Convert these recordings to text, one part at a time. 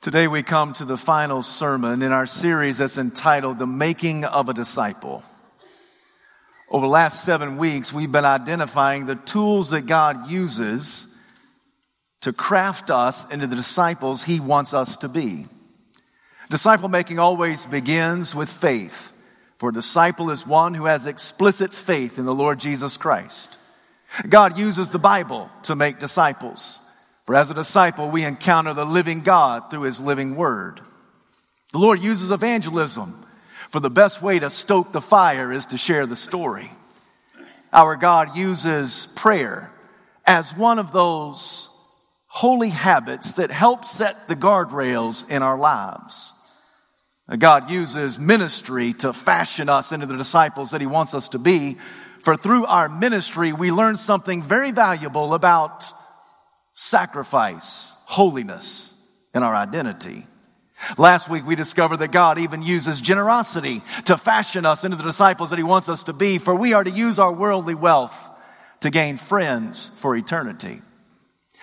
Today we come to the final sermon in our series that's entitled The Making of a Disciple. Over the last seven weeks, we've been identifying the tools that God uses to craft us into the disciples He wants us to be. Disciple making always begins with faith, for a disciple is one who has explicit faith in the Lord Jesus Christ. God uses the Bible to make disciples. For as a disciple, we encounter the living God through his living word. The Lord uses evangelism, for the best way to stoke the fire is to share the story. Our God uses prayer as one of those holy habits that help set the guardrails in our lives. God uses ministry to fashion us into the disciples that he wants us to be. For through our ministry, we learn something very valuable about sacrifice, holiness, in our identity. Last week we discovered that God even uses generosity to fashion us into the disciples that He wants us to be, for we are to use our worldly wealth to gain friends for eternity.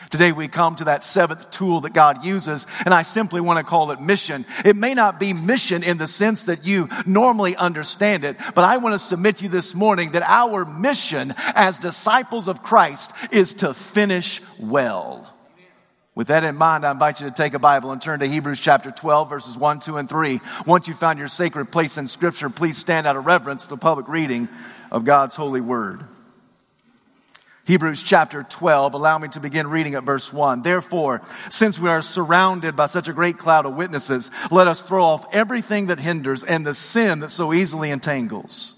Today we come to that seventh tool that God uses, and I simply want to call it mission. It may not be mission in the sense that you normally understand it, but I want to submit to you this morning that our mission as disciples of Christ is to finish well. With that in mind, I invite you to take a Bible and turn to Hebrews chapter 12, verses 1, 2, and 3. Once you found your sacred place in Scripture, please stand out of reverence to the public reading of God's holy word. Hebrews chapter 12. Allow me to begin reading at verse 1. Therefore, since we are surrounded by such a great cloud of witnesses, let us throw off everything that hinders and the sin that so easily entangles.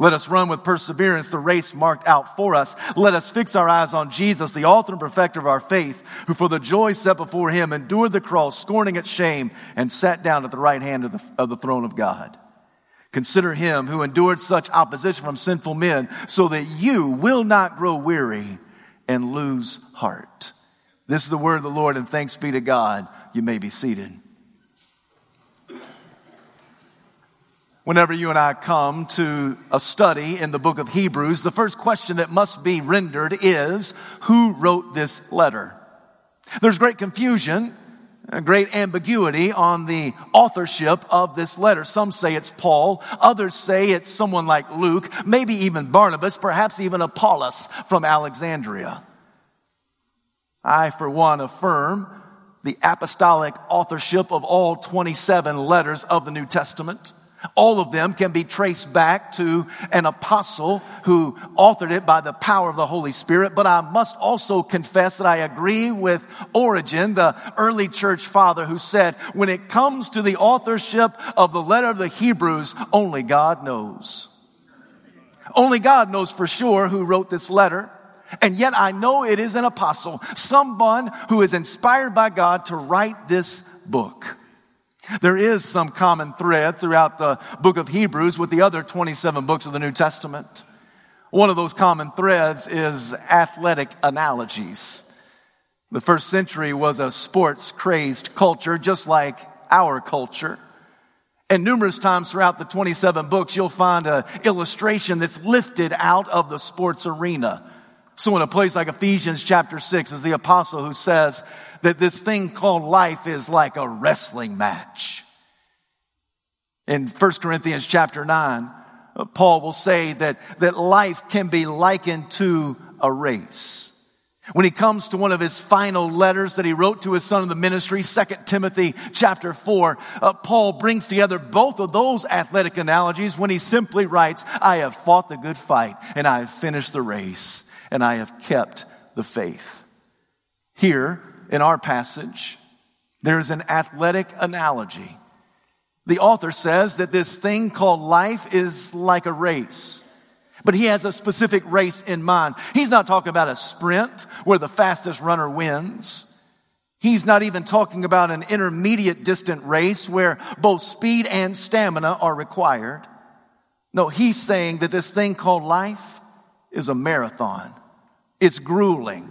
Let us run with perseverance the race marked out for us. Let us fix our eyes on Jesus, the author and perfecter of our faith, who for the joy set before him endured the cross, scorning its shame, and sat down at the right hand of the, of the throne of God. Consider him who endured such opposition from sinful men so that you will not grow weary and lose heart. This is the word of the Lord and thanks be to God. You may be seated. Whenever you and I come to a study in the book of Hebrews, the first question that must be rendered is, who wrote this letter? There's great confusion a great ambiguity on the authorship of this letter. Some say it's Paul. Others say it's someone like Luke, maybe even Barnabas, perhaps even Apollos from Alexandria. I, for one, affirm the apostolic authorship of all 27 letters of the New Testament. All of them can be traced back to an apostle who authored it by the power of the Holy Spirit. But I must also confess that I agree with Origen, the early church father, who said, when it comes to the authorship of the letter of the Hebrews, only God knows. Only God knows for sure who wrote this letter. And yet I know it is an apostle, someone who is inspired by God to write this book. There is some common thread throughout the book of Hebrews with the other 27 books of the New Testament. One of those common threads is athletic analogies. The first century was a sports crazed culture, just like our culture. And numerous times throughout the 27 books, you'll find an illustration that's lifted out of the sports arena. So in a place like Ephesians chapter 6 is the apostle who says, that this thing called life is like a wrestling match. In 1 Corinthians chapter 9, uh, Paul will say that, that life can be likened to a race. When he comes to one of his final letters that he wrote to his son in the ministry, 2 Timothy chapter 4, uh, Paul brings together both of those athletic analogies when he simply writes, I have fought the good fight and I have finished the race and I have kept the faith. Here, in our passage, there's an athletic analogy. The author says that this thing called life is like a race. But he has a specific race in mind. He's not talking about a sprint where the fastest runner wins. He's not even talking about an intermediate distant race where both speed and stamina are required. No, he's saying that this thing called life is a marathon. It's grueling.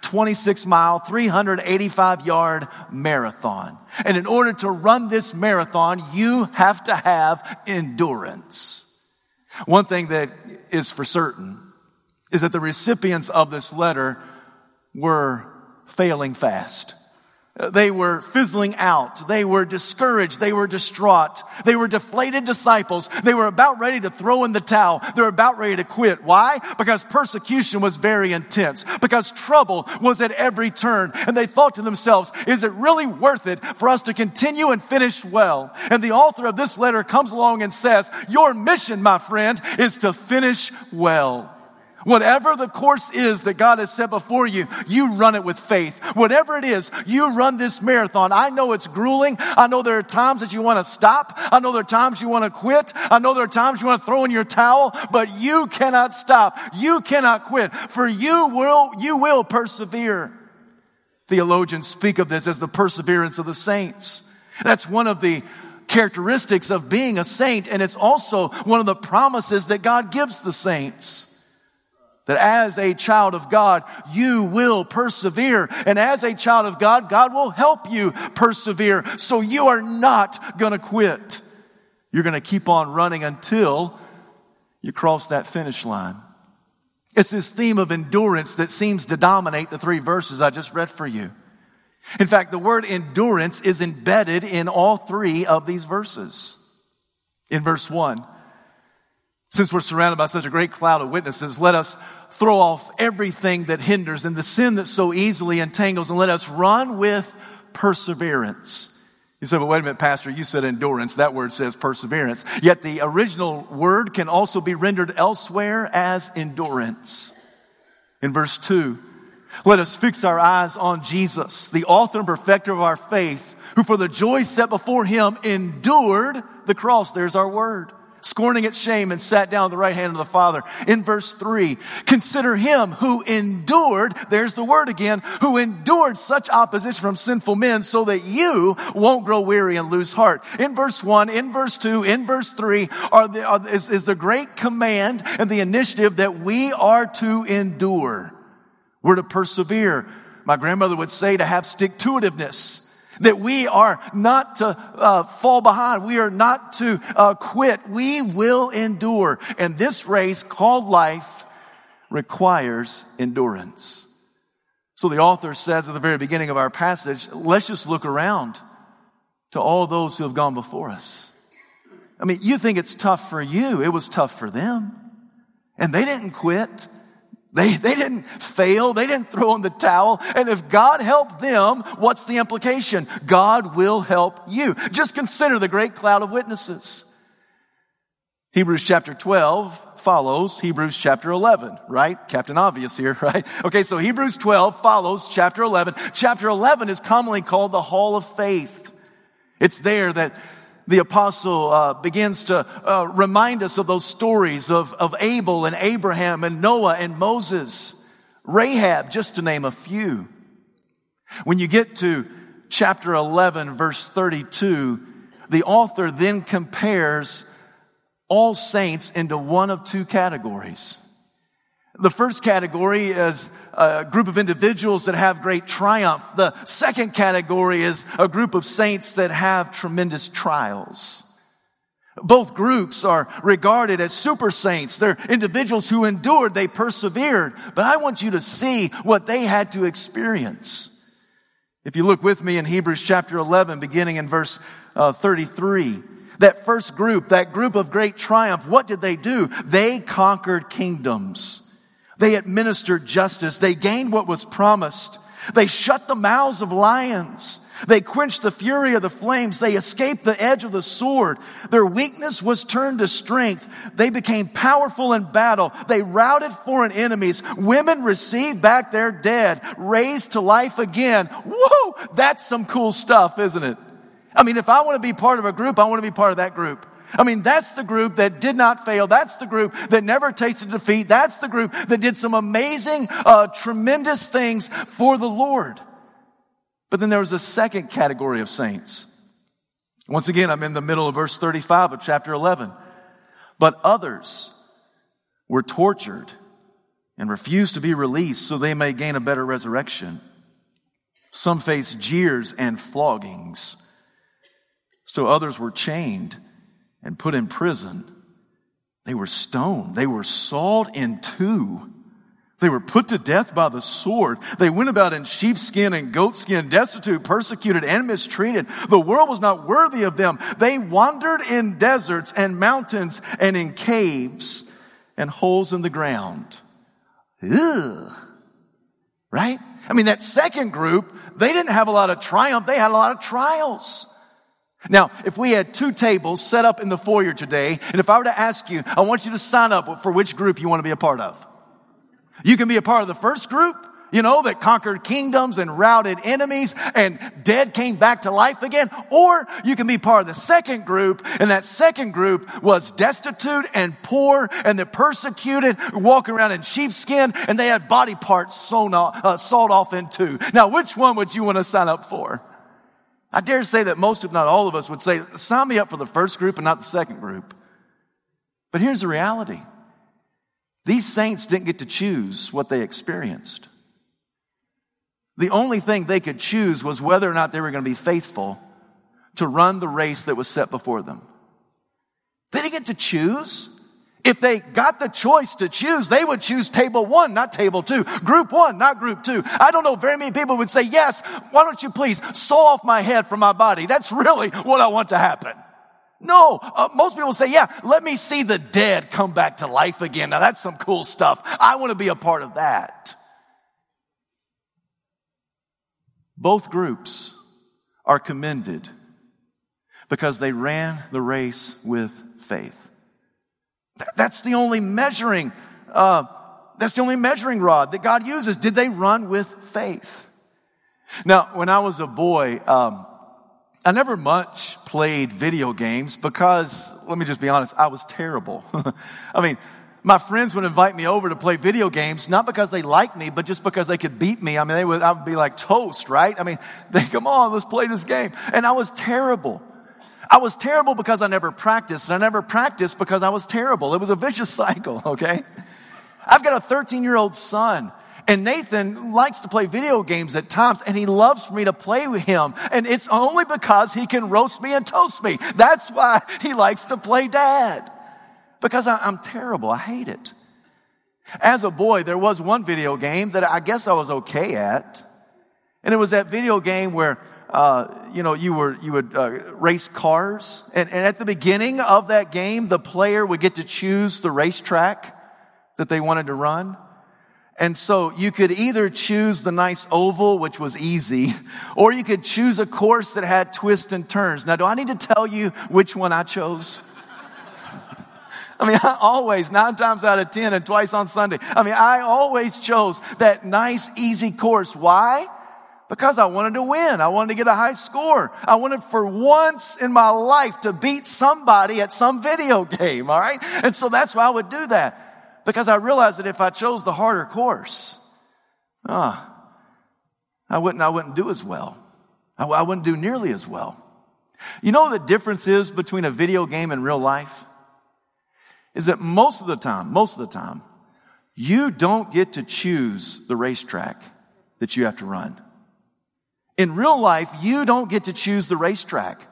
26 mile, 385 yard marathon. And in order to run this marathon, you have to have endurance. One thing that is for certain is that the recipients of this letter were failing fast. They were fizzling out. They were discouraged. They were distraught. They were deflated disciples. They were about ready to throw in the towel. They were about ready to quit. Why? Because persecution was very intense. Because trouble was at every turn. And they thought to themselves, is it really worth it for us to continue and finish well? And the author of this letter comes along and says, your mission, my friend, is to finish well. Whatever the course is that God has set before you, you run it with faith. Whatever it is, you run this marathon. I know it's grueling. I know there are times that you want to stop. I know there are times you want to quit. I know there are times you want to throw in your towel, but you cannot stop. You cannot quit for you will, you will persevere. Theologians speak of this as the perseverance of the saints. That's one of the characteristics of being a saint, and it's also one of the promises that God gives the saints. That as a child of God, you will persevere. And as a child of God, God will help you persevere. So you are not gonna quit. You're gonna keep on running until you cross that finish line. It's this theme of endurance that seems to dominate the three verses I just read for you. In fact, the word endurance is embedded in all three of these verses. In verse one, since we're surrounded by such a great cloud of witnesses, let us throw off everything that hinders and the sin that so easily entangles and let us run with perseverance. You said, but wait a minute, Pastor, you said endurance. That word says perseverance. Yet the original word can also be rendered elsewhere as endurance. In verse 2, let us fix our eyes on Jesus, the author and perfecter of our faith, who for the joy set before him endured the cross. There's our word scorning its shame and sat down at the right hand of the Father. In verse three, consider him who endured, there's the word again, who endured such opposition from sinful men so that you won't grow weary and lose heart. In verse one, in verse two, in verse three are the, are, is, is the great command and the initiative that we are to endure. We're to persevere. My grandmother would say to have stick to itiveness that we are not to uh, fall behind. We are not to uh, quit. We will endure. And this race called life requires endurance. So the author says at the very beginning of our passage, let's just look around to all those who have gone before us. I mean, you think it's tough for you. It was tough for them. And they didn't quit. They, they didn't fail. They didn't throw in the towel. And if God helped them, what's the implication? God will help you. Just consider the great cloud of witnesses. Hebrews chapter 12 follows Hebrews chapter 11, right? Captain Obvious here, right? Okay, so Hebrews 12 follows chapter 11. Chapter 11 is commonly called the Hall of Faith. It's there that the apostle uh, begins to uh, remind us of those stories of, of Abel and Abraham and Noah and Moses, Rahab, just to name a few. When you get to chapter 11, verse 32, the author then compares all saints into one of two categories. The first category is a group of individuals that have great triumph. The second category is a group of saints that have tremendous trials. Both groups are regarded as super saints. They're individuals who endured, they persevered. But I want you to see what they had to experience. If you look with me in Hebrews chapter 11, beginning in verse uh, 33, that first group, that group of great triumph, what did they do? They conquered kingdoms. They administered justice. They gained what was promised. They shut the mouths of lions. They quenched the fury of the flames. They escaped the edge of the sword. Their weakness was turned to strength. They became powerful in battle. They routed foreign enemies. Women received back their dead, raised to life again. Whoa! That's some cool stuff, isn't it? I mean, if I want to be part of a group, I want to be part of that group. I mean, that's the group that did not fail. That's the group that never tasted defeat. That's the group that did some amazing, uh, tremendous things for the Lord. But then there was a second category of saints. Once again, I'm in the middle of verse 35 of chapter 11. But others were tortured and refused to be released so they may gain a better resurrection. Some faced jeers and floggings. So others were chained and put in prison. They were stoned. They were sawed in two. They were put to death by the sword. They went about in sheepskin and goatskin, destitute, persecuted, and mistreated. The world was not worthy of them. They wandered in deserts and mountains and in caves and holes in the ground. Ugh. Right? I mean, that second group, they didn't have a lot of triumph. They had a lot of trials. Now, if we had two tables set up in the foyer today, and if I were to ask you, I want you to sign up for which group you want to be a part of. You can be a part of the first group, you know, that conquered kingdoms and routed enemies and dead came back to life again. Or you can be part of the second group and that second group was destitute and poor and they're persecuted, walking around in sheepskin and they had body parts sewn off, uh, sawed off in two. Now, which one would you want to sign up for? I dare say that most, if not all of us, would say, sign me up for the first group and not the second group. But here's the reality. These saints didn't get to choose what they experienced. The only thing they could choose was whether or not they were going to be faithful to run the race that was set before them. They didn't get to choose. If they got the choice to choose, they would choose table one, not table two. Group one, not group two. I don't know, very many people would say, yes, why don't you please saw off my head from my body? That's really what I want to happen. No, uh, most people say, yeah, let me see the dead come back to life again. Now that's some cool stuff. I want to be a part of that. Both groups are commended because they ran the race with faith. That's the only measuring, uh, that's the only measuring rod that God uses. Did they run with faith? Now, when I was a boy, um, I never much played video games because, let me just be honest, I was terrible. I mean, my friends would invite me over to play video games, not because they liked me, but just because they could beat me. I mean, they would, I would be like toast, right? I mean, they come on, let's play this game. And I was terrible. I was terrible because I never practiced, and I never practiced because I was terrible. It was a vicious cycle, okay? I've got a 13 year old son and Nathan likes to play video games at times and he loves for me to play with him. And it's only because he can roast me and toast me. That's why he likes to play dad. Because I, am terrible. I hate it. As a boy, there was one video game that I guess I was okay at. And it was that video game where, uh, you know, you were, you would, uh, race cars. And, and at the beginning of that game, the player would get to choose the racetrack that they wanted to run. And so you could either choose the nice oval, which was easy, or you could choose a course that had twists and turns. Now, do I need to tell you which one I chose? I mean, I always, nine times out of ten and twice on Sunday, I mean, I always chose that nice, easy course. Why? Because I wanted to win. I wanted to get a high score. I wanted for once in my life to beat somebody at some video game, all right? And so that's why I would do that because I realized that if I chose the harder course, ah, I wouldn't, I wouldn't do as well. I, I wouldn't do nearly as well. You know the difference is between a video game and real life? Is that most of the time, most of the time, you don't get to choose the racetrack that you have to run. In real life, you don't get to choose the racetrack.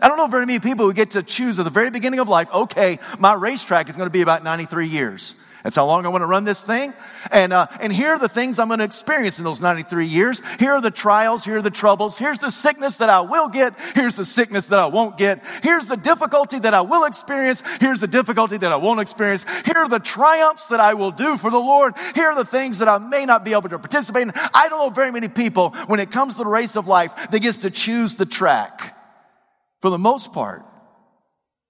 I don't know very many people who get to choose at the very beginning of life, okay, my racetrack is going to be about 93 years. That's how long I want to run this thing. And, uh, and here are the things I'm going to experience in those 93 years. Here are the trials. Here are the troubles. Here's the sickness that I will get. Here's the sickness that I won't get. Here's the difficulty that I will experience. Here's the difficulty that I won't experience. Here are the triumphs that I will do for the Lord. Here are the things that I may not be able to participate in. I don't know very many people when it comes to the race of life that gets to choose the track. For the most part,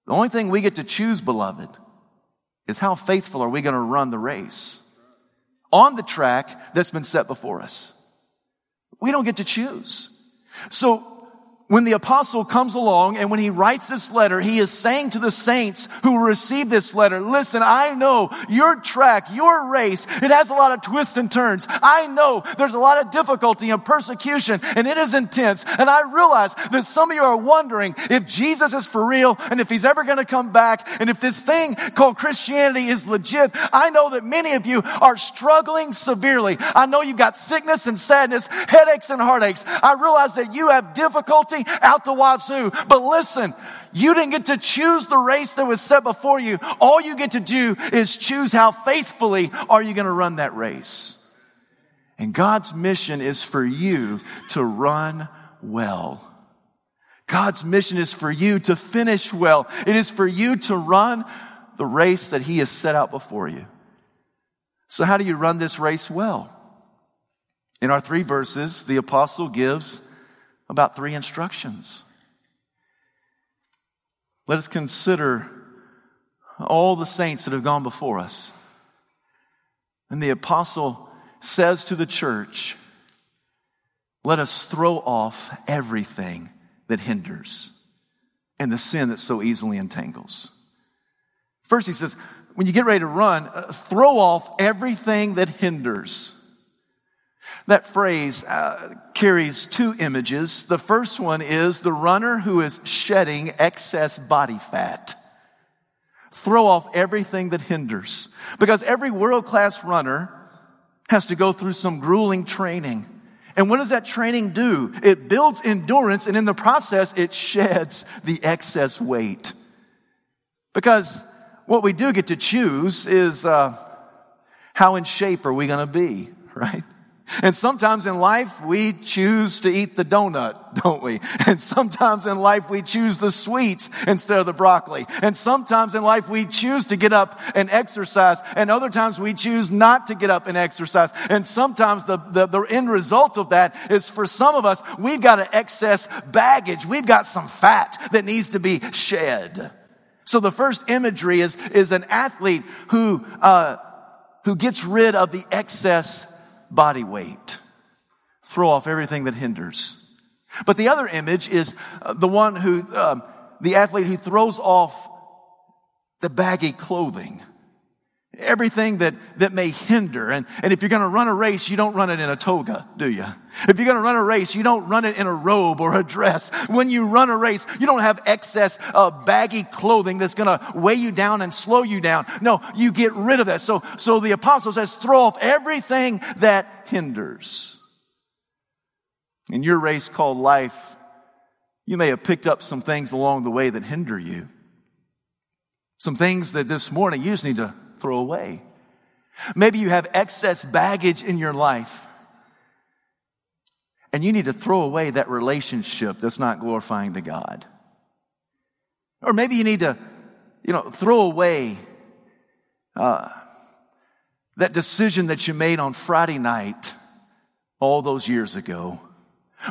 the only thing we get to choose, beloved, is how faithful are we going to run the race on the track that's been set before us. We don't get to choose. So when the apostle comes along and when he writes this letter, he is saying to the saints who receive this letter, listen, I know your track, your race, it has a lot of twists and turns. I know there's a lot of difficulty and persecution and it is intense. And I realize that some of you are wondering if Jesus is for real and if he's ever going to come back and if this thing called Christianity is legit. I know that many of you are struggling severely. I know you've got sickness and sadness, headaches and heartaches. I realize that you have difficulty out the wazoo. But listen, you didn't get to choose the race that was set before you. All you get to do is choose how faithfully are you going to run that race. And God's mission is for you to run well. God's mission is for you to finish well. It is for you to run the race that He has set out before you. So, how do you run this race well? In our three verses, the apostle gives about three instructions. Let us consider all the saints that have gone before us. And the apostle says to the church, let us throw off everything that hinders and the sin that so easily entangles. First, he says, when you get ready to run, uh, throw off everything that hinders. That phrase uh, carries two images. The first one is the runner who is shedding excess body fat. Throw off everything that hinders. Because every world class runner has to go through some grueling training. And what does that training do? It builds endurance and in the process, it sheds the excess weight. Because what we do get to choose is, uh, how in shape are we going to be, right? And sometimes in life, we choose to eat the donut, don't we? And sometimes in life, we choose the sweets instead of the broccoli. And sometimes in life, we choose to get up and exercise. And other times, we choose not to get up and exercise. And sometimes the, the, the end result of that is for some of us, we've got an excess baggage. We've got some fat that needs to be shed. So the first imagery is, is an athlete who, uh, who gets rid of the excess body weight. Throw off everything that hinders. But the other image is uh, the one who, um, the athlete who throws off the baggy clothing. Everything that, that may hinder. And, and if you're going to run a race, you don't run it in a toga, do you? If you're going to run a race, you don't run it in a robe or a dress. When you run a race, you don't have excess uh, baggy clothing that's going to weigh you down and slow you down. No, you get rid of that. So, so the apostle says, throw off everything that hinders. In your race called life, you may have picked up some things along the way that hinder you. Some things that this morning you just need to throw away. Maybe you have excess baggage in your life. And you need to throw away that relationship that's not glorifying to God. Or maybe you need to, you know, throw away uh, that decision that you made on Friday night all those years ago.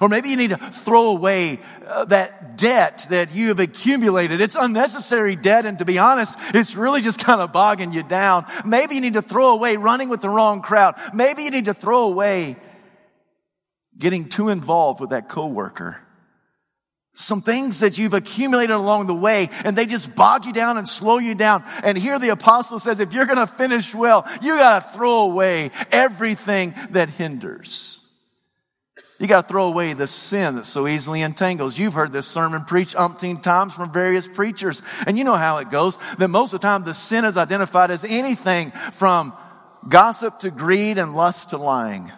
Or maybe you need to throw away uh, that debt that you have accumulated. It's unnecessary debt, and to be honest, it's really just kind of bogging you down. Maybe you need to throw away running with the wrong crowd. Maybe you need to throw away getting too involved with that coworker. Some things that you've accumulated along the way, and they just bog you down and slow you down. And here the apostle says, if you're going to finish well, you got to throw away everything that hinders. You got to throw away the sin that so easily entangles. You've heard this sermon preached umpteen times from various preachers. And you know how it goes. That most of the time the sin is identified as anything from gossip to greed and lust to lying.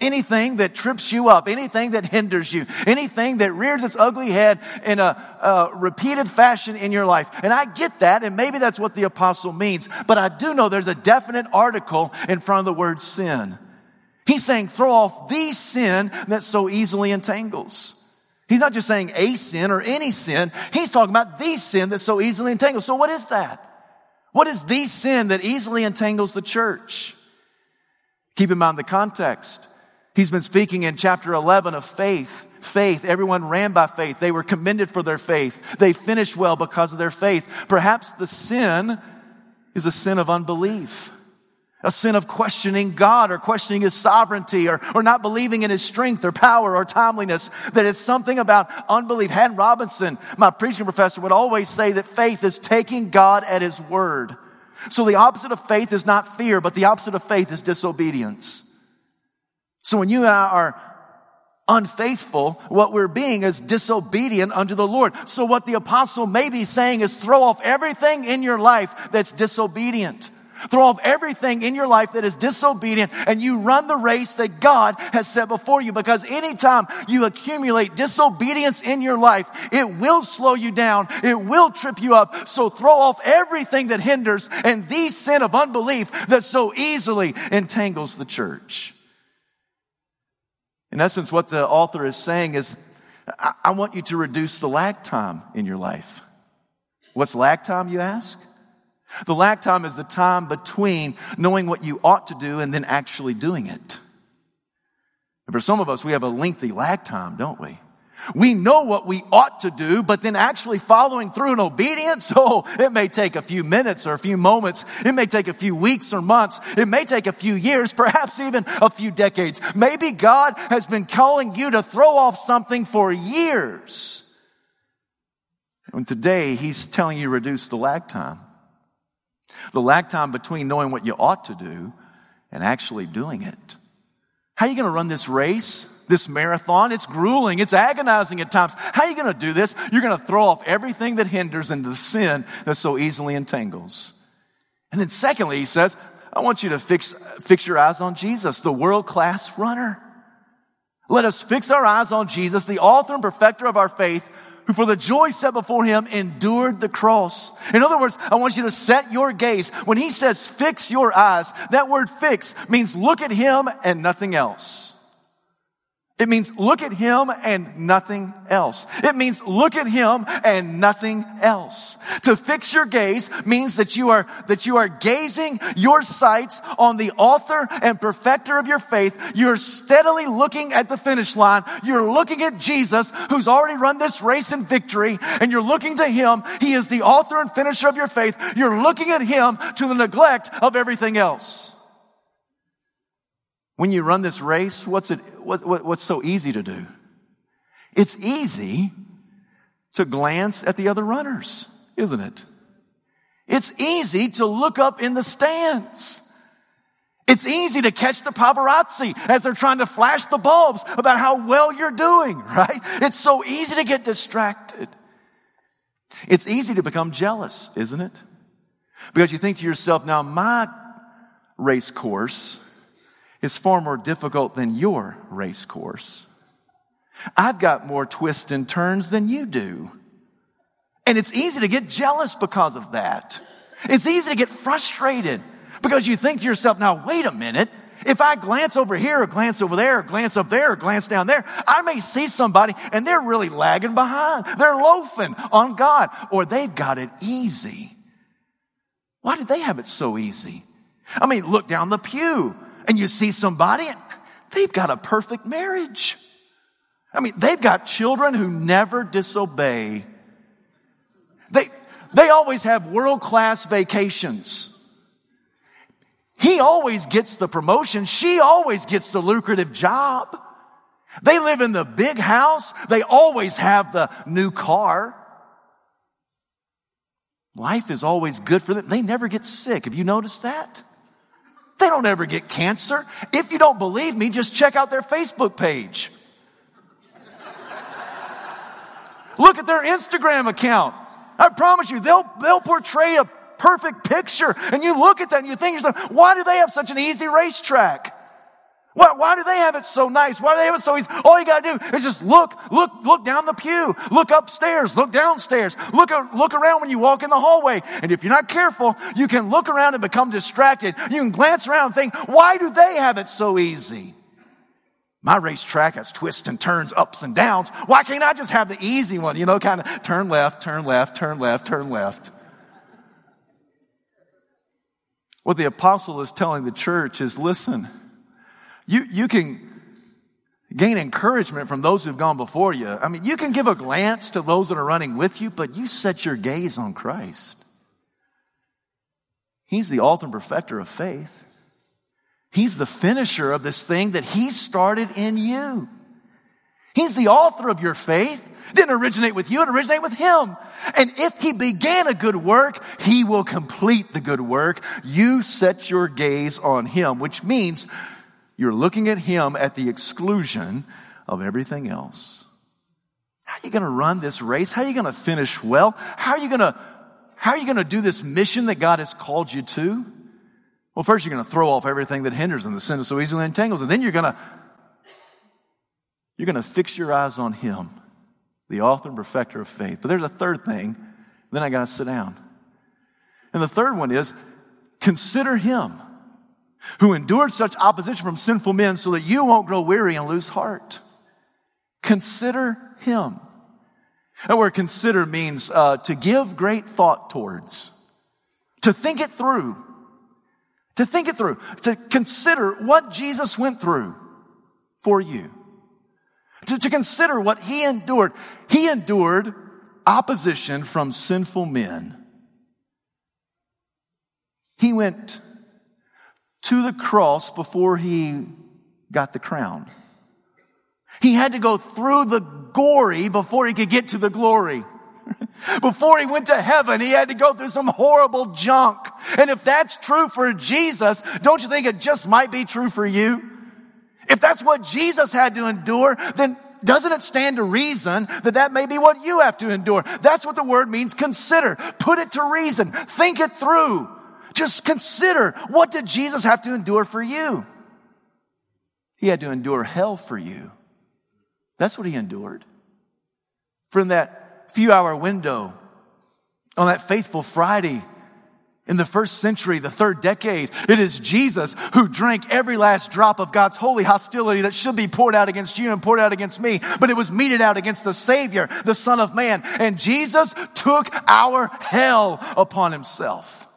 Anything that trips you up, anything that hinders you, anything that rears its ugly head in a, a, repeated fashion in your life. And I get that, and maybe that's what the apostle means, but I do know there's a definite article in front of the word sin. He's saying throw off the sin that so easily entangles. He's not just saying a sin or any sin. He's talking about the sin that so easily entangles. So what is that? What is the sin that easily entangles the church? Keep in mind the context. He's been speaking in chapter 11 of faith. Faith. Everyone ran by faith. They were commended for their faith. They finished well because of their faith. Perhaps the sin is a sin of unbelief. A sin of questioning God or questioning His sovereignty or, or not believing in His strength or power or timeliness. That it's something about unbelief. Haddon Robinson, my preaching professor, would always say that faith is taking God at His word. So the opposite of faith is not fear, but the opposite of faith is disobedience. So when you and I are unfaithful, what we're being is disobedient unto the Lord. So what the apostle may be saying is throw off everything in your life that's disobedient. Throw off everything in your life that is disobedient and you run the race that God has set before you because anytime you accumulate disobedience in your life, it will slow you down. It will trip you up. So throw off everything that hinders and the sin of unbelief that so easily entangles the church. In essence, what the author is saying is, I, I want you to reduce the lag time in your life. What's lag time, you ask? The lag time is the time between knowing what you ought to do and then actually doing it. And for some of us, we have a lengthy lag time, don't we? We know what we ought to do, but then actually following through in obedience, oh, it may take a few minutes or a few moments. It may take a few weeks or months. It may take a few years, perhaps even a few decades. Maybe God has been calling you to throw off something for years. And today, He's telling you to reduce the lag time. The lag time between knowing what you ought to do and actually doing it. How are you going to run this race, this marathon? It's grueling. It's agonizing at times. How are you going to do this? You're going to throw off everything that hinders and the sin that so easily entangles. And then secondly, he says, I want you to fix, fix your eyes on Jesus, the world class runner. Let us fix our eyes on Jesus, the author and perfecter of our faith, who for the joy set before him endured the cross. In other words, I want you to set your gaze. When he says fix your eyes, that word fix means look at him and nothing else. It means look at him and nothing else. It means look at him and nothing else. To fix your gaze means that you are, that you are gazing your sights on the author and perfecter of your faith. You're steadily looking at the finish line. You're looking at Jesus who's already run this race in victory and you're looking to him. He is the author and finisher of your faith. You're looking at him to the neglect of everything else. When you run this race, what's it, what, what, what's so easy to do? It's easy to glance at the other runners, isn't it? It's easy to look up in the stands. It's easy to catch the paparazzi as they're trying to flash the bulbs about how well you're doing, right? It's so easy to get distracted. It's easy to become jealous, isn't it? Because you think to yourself, now my race course is far more difficult than your race course. I've got more twists and turns than you do. And it's easy to get jealous because of that. It's easy to get frustrated because you think to yourself, now wait a minute. If I glance over here or glance over there or glance up there or glance down there, I may see somebody and they're really lagging behind. They're loafing on God or they've got it easy. Why did they have it so easy? I mean, look down the pew and you see somebody they've got a perfect marriage. I mean, they've got children who never disobey. They, they always have world class vacations. He always gets the promotion. She always gets the lucrative job. They live in the big house. They always have the new car. Life is always good for them. They never get sick. Have you noticed that? They don't ever get cancer. If you don't believe me, just check out their Facebook page. Look at their Instagram account. I promise you, they'll, they'll portray a perfect picture. And you look at that and you think yourself, why do they have such an easy racetrack? Why, why do they have it so nice? Why do they have it so easy? All you gotta do is just look, look, look down the pew, look upstairs, look downstairs, look, uh, look around when you walk in the hallway. And if you're not careful, you can look around and become distracted. You can glance around and think, why do they have it so easy? My racetrack has twists and turns, ups and downs. Why can't I just have the easy one? You know, kind of turn left, turn left, turn left, turn left. What the apostle is telling the church is listen, you, you can gain encouragement from those who've gone before you. I mean, you can give a glance to those that are running with you, but you set your gaze on Christ. He's the author and perfecter of faith. He's the finisher of this thing that He started in you. He's the author of your faith. It didn't originate with you, it originated with Him. And if He began a good work, He will complete the good work. You set your gaze on Him, which means you're looking at him at the exclusion of everything else. How are you going to run this race? How are you going to finish well? How are you going to, how are you going to do this mission that God has called you to? Well, first you're going to throw off everything that hinders and the sin that so easily entangles, and then you're going to you're going to fix your eyes on Him, the author and perfecter of faith. But there's a third thing. Then I got to sit down. And the third one is consider Him who endured such opposition from sinful men so that you won't grow weary and lose heart. Consider Him. That word consider means uh, to give great thought towards, to think it through, to think it through, to consider what Jesus went through for you to, to consider what he endured. He endured opposition from sinful men. He went to the cross before he got the crown. He had to go through the gory before he could get to the glory. Before he went to heaven, he had to go through some horrible junk. And if that's true for Jesus, don't you think it just might be true for you? If that's what Jesus had to endure, then doesn't it stand to reason that that may be what you have to endure? That's what the word means consider. Put it to reason. Think it through. Just consider what did Jesus have to endure for you? He had to endure hell for you. That's what he endured. From that few hour window on that faithful Friday in the first century, the third decade, it is Jesus who drank every last drop of God's holy hostility that should be poured out against you and poured out against me, but it was meted out against the Savior, the Son of Man. And Jesus took our hell upon himself.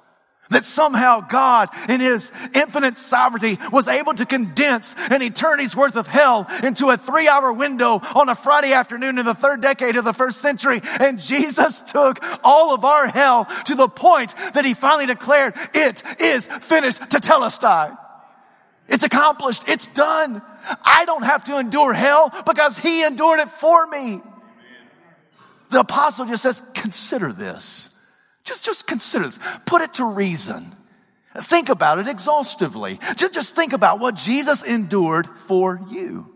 That somehow God, in His infinite sovereignty, was able to condense an eternity's worth of hell into a three hour window on a Friday afternoon in the third decade of the first century. And Jesus took all of our hell to the point that He finally declared, it is finished To tell us, tetelestai. It's accomplished. It's done. I don't have to endure hell because He endured it for me. The apostle just says, consider this. Just, just consider this. Put it to reason. Think about it exhaustively. Just, just think about what Jesus endured for you.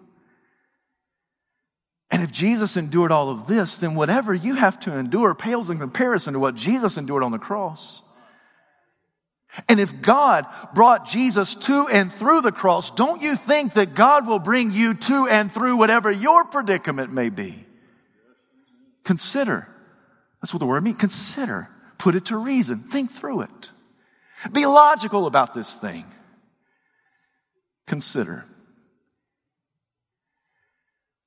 And if Jesus endured all of this, then whatever you have to endure pales in comparison to what Jesus endured on the cross. And if God brought Jesus to and through the cross, don't you think that God will bring you to and through whatever your predicament may be? Consider. That's what the word means. Consider. Put it to reason. Think through it. Be logical about this thing. Consider.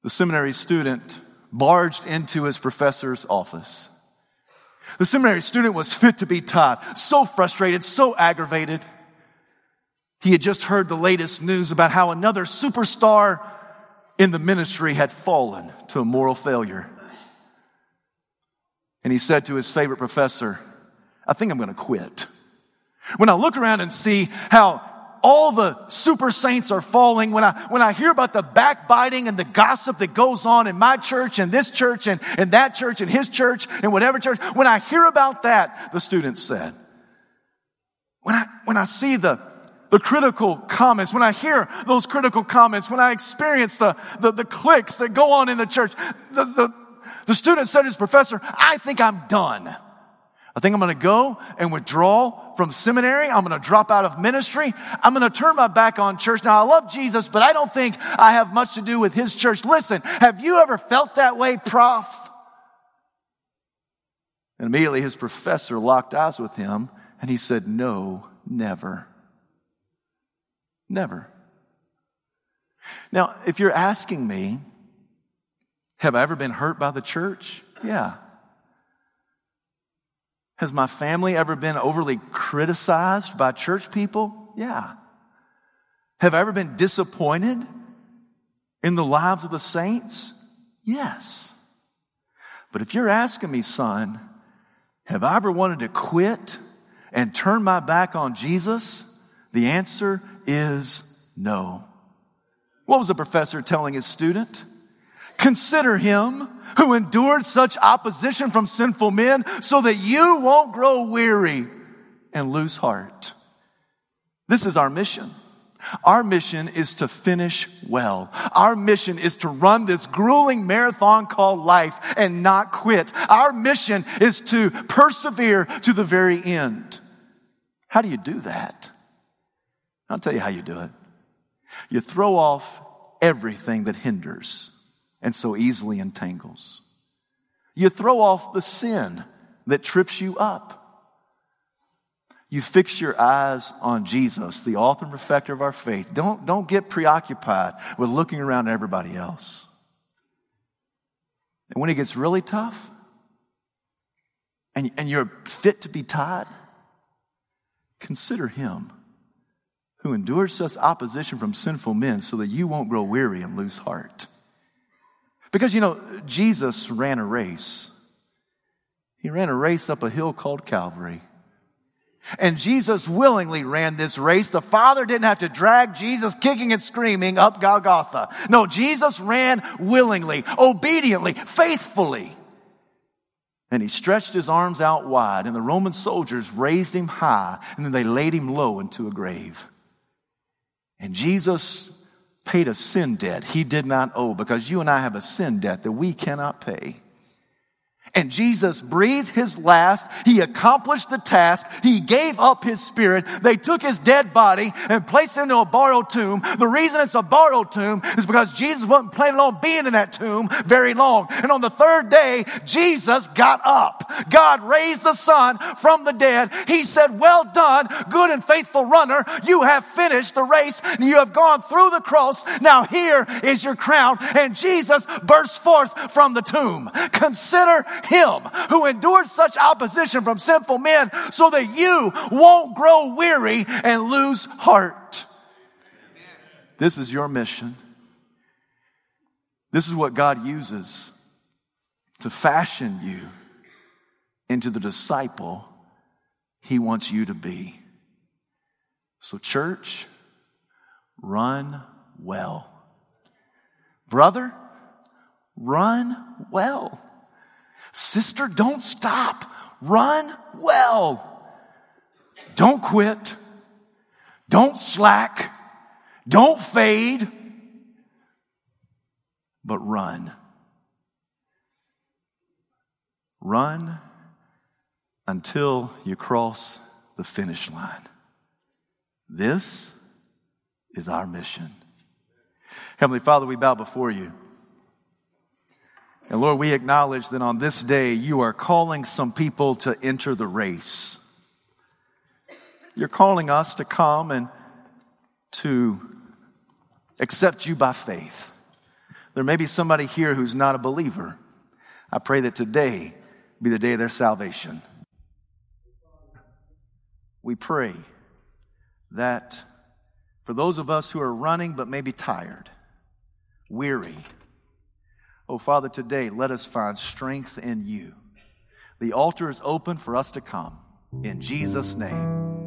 The seminary student barged into his professor's office. The seminary student was fit to be taught, so frustrated, so aggravated. He had just heard the latest news about how another superstar in the ministry had fallen to a moral failure. And he said to his favorite professor, I think I'm going to quit. When I look around and see how all the super saints are falling, when I, when I hear about the backbiting and the gossip that goes on in my church and this church and, and that church and his church and whatever church, when I hear about that, the students said, when I, when I see the, the critical comments, when I hear those critical comments, when I experience the, the, the clicks that go on in the church, the, the, the student said to his professor, I think I'm done. I think I'm going to go and withdraw from seminary. I'm going to drop out of ministry. I'm going to turn my back on church. Now, I love Jesus, but I don't think I have much to do with his church. Listen, have you ever felt that way, prof? And immediately his professor locked eyes with him and he said, No, never. Never. Now, if you're asking me, have I ever been hurt by the church? Yeah. Has my family ever been overly criticized by church people? Yeah. Have I ever been disappointed in the lives of the saints? Yes. But if you're asking me, son, have I ever wanted to quit and turn my back on Jesus? The answer is no. What was a professor telling his student? Consider him who endured such opposition from sinful men so that you won't grow weary and lose heart. This is our mission. Our mission is to finish well. Our mission is to run this grueling marathon called life and not quit. Our mission is to persevere to the very end. How do you do that? I'll tell you how you do it. You throw off everything that hinders and so easily entangles. You throw off the sin that trips you up. You fix your eyes on Jesus, the author and perfecter of our faith. Don't, don't get preoccupied with looking around at everybody else. And when it gets really tough and, and you're fit to be tied, consider him who endured such opposition from sinful men so that you won't grow weary and lose heart. Because, you know, Jesus ran a race. He ran a race up a hill called Calvary. And Jesus willingly ran this race. The Father didn't have to drag Jesus kicking and screaming up Golgotha. No, Jesus ran willingly, obediently, faithfully. And he stretched his arms out wide, and the Roman soldiers raised him high, and then they laid him low into a grave. And Jesus paid a sin debt he did not owe because you and I have a sin debt that we cannot pay. And Jesus breathed his last. He accomplished the task. He gave up his spirit. They took his dead body and placed it into a borrowed tomb. The reason it's a borrowed tomb is because Jesus wasn't planning on being in that tomb very long. And on the third day, Jesus got up. God raised the son from the dead. He said, well done, good and faithful runner. You have finished the race. You have gone through the cross. Now here is your crown. And Jesus burst forth from the tomb. Consider him who endured such opposition from sinful men so that you won't grow weary and lose heart. This is your mission. This is what God uses to fashion you into the disciple he wants you to be. So, church, run well. Brother, run well. Sister, don't stop. Run well. Don't quit. Don't slack. Don't fade. But run. Run until you cross the finish line. This is our mission. Heavenly Father, we bow before you. And Lord, we acknowledge that on this day you are calling some people to enter the race. You're calling us to come and to accept you by faith. There may be somebody here who's not a believer. I pray that today be the day of their salvation. We pray that for those of us who are running but maybe tired, weary, Oh, Father, today let us find strength in you. The altar is open for us to come. In Jesus' name.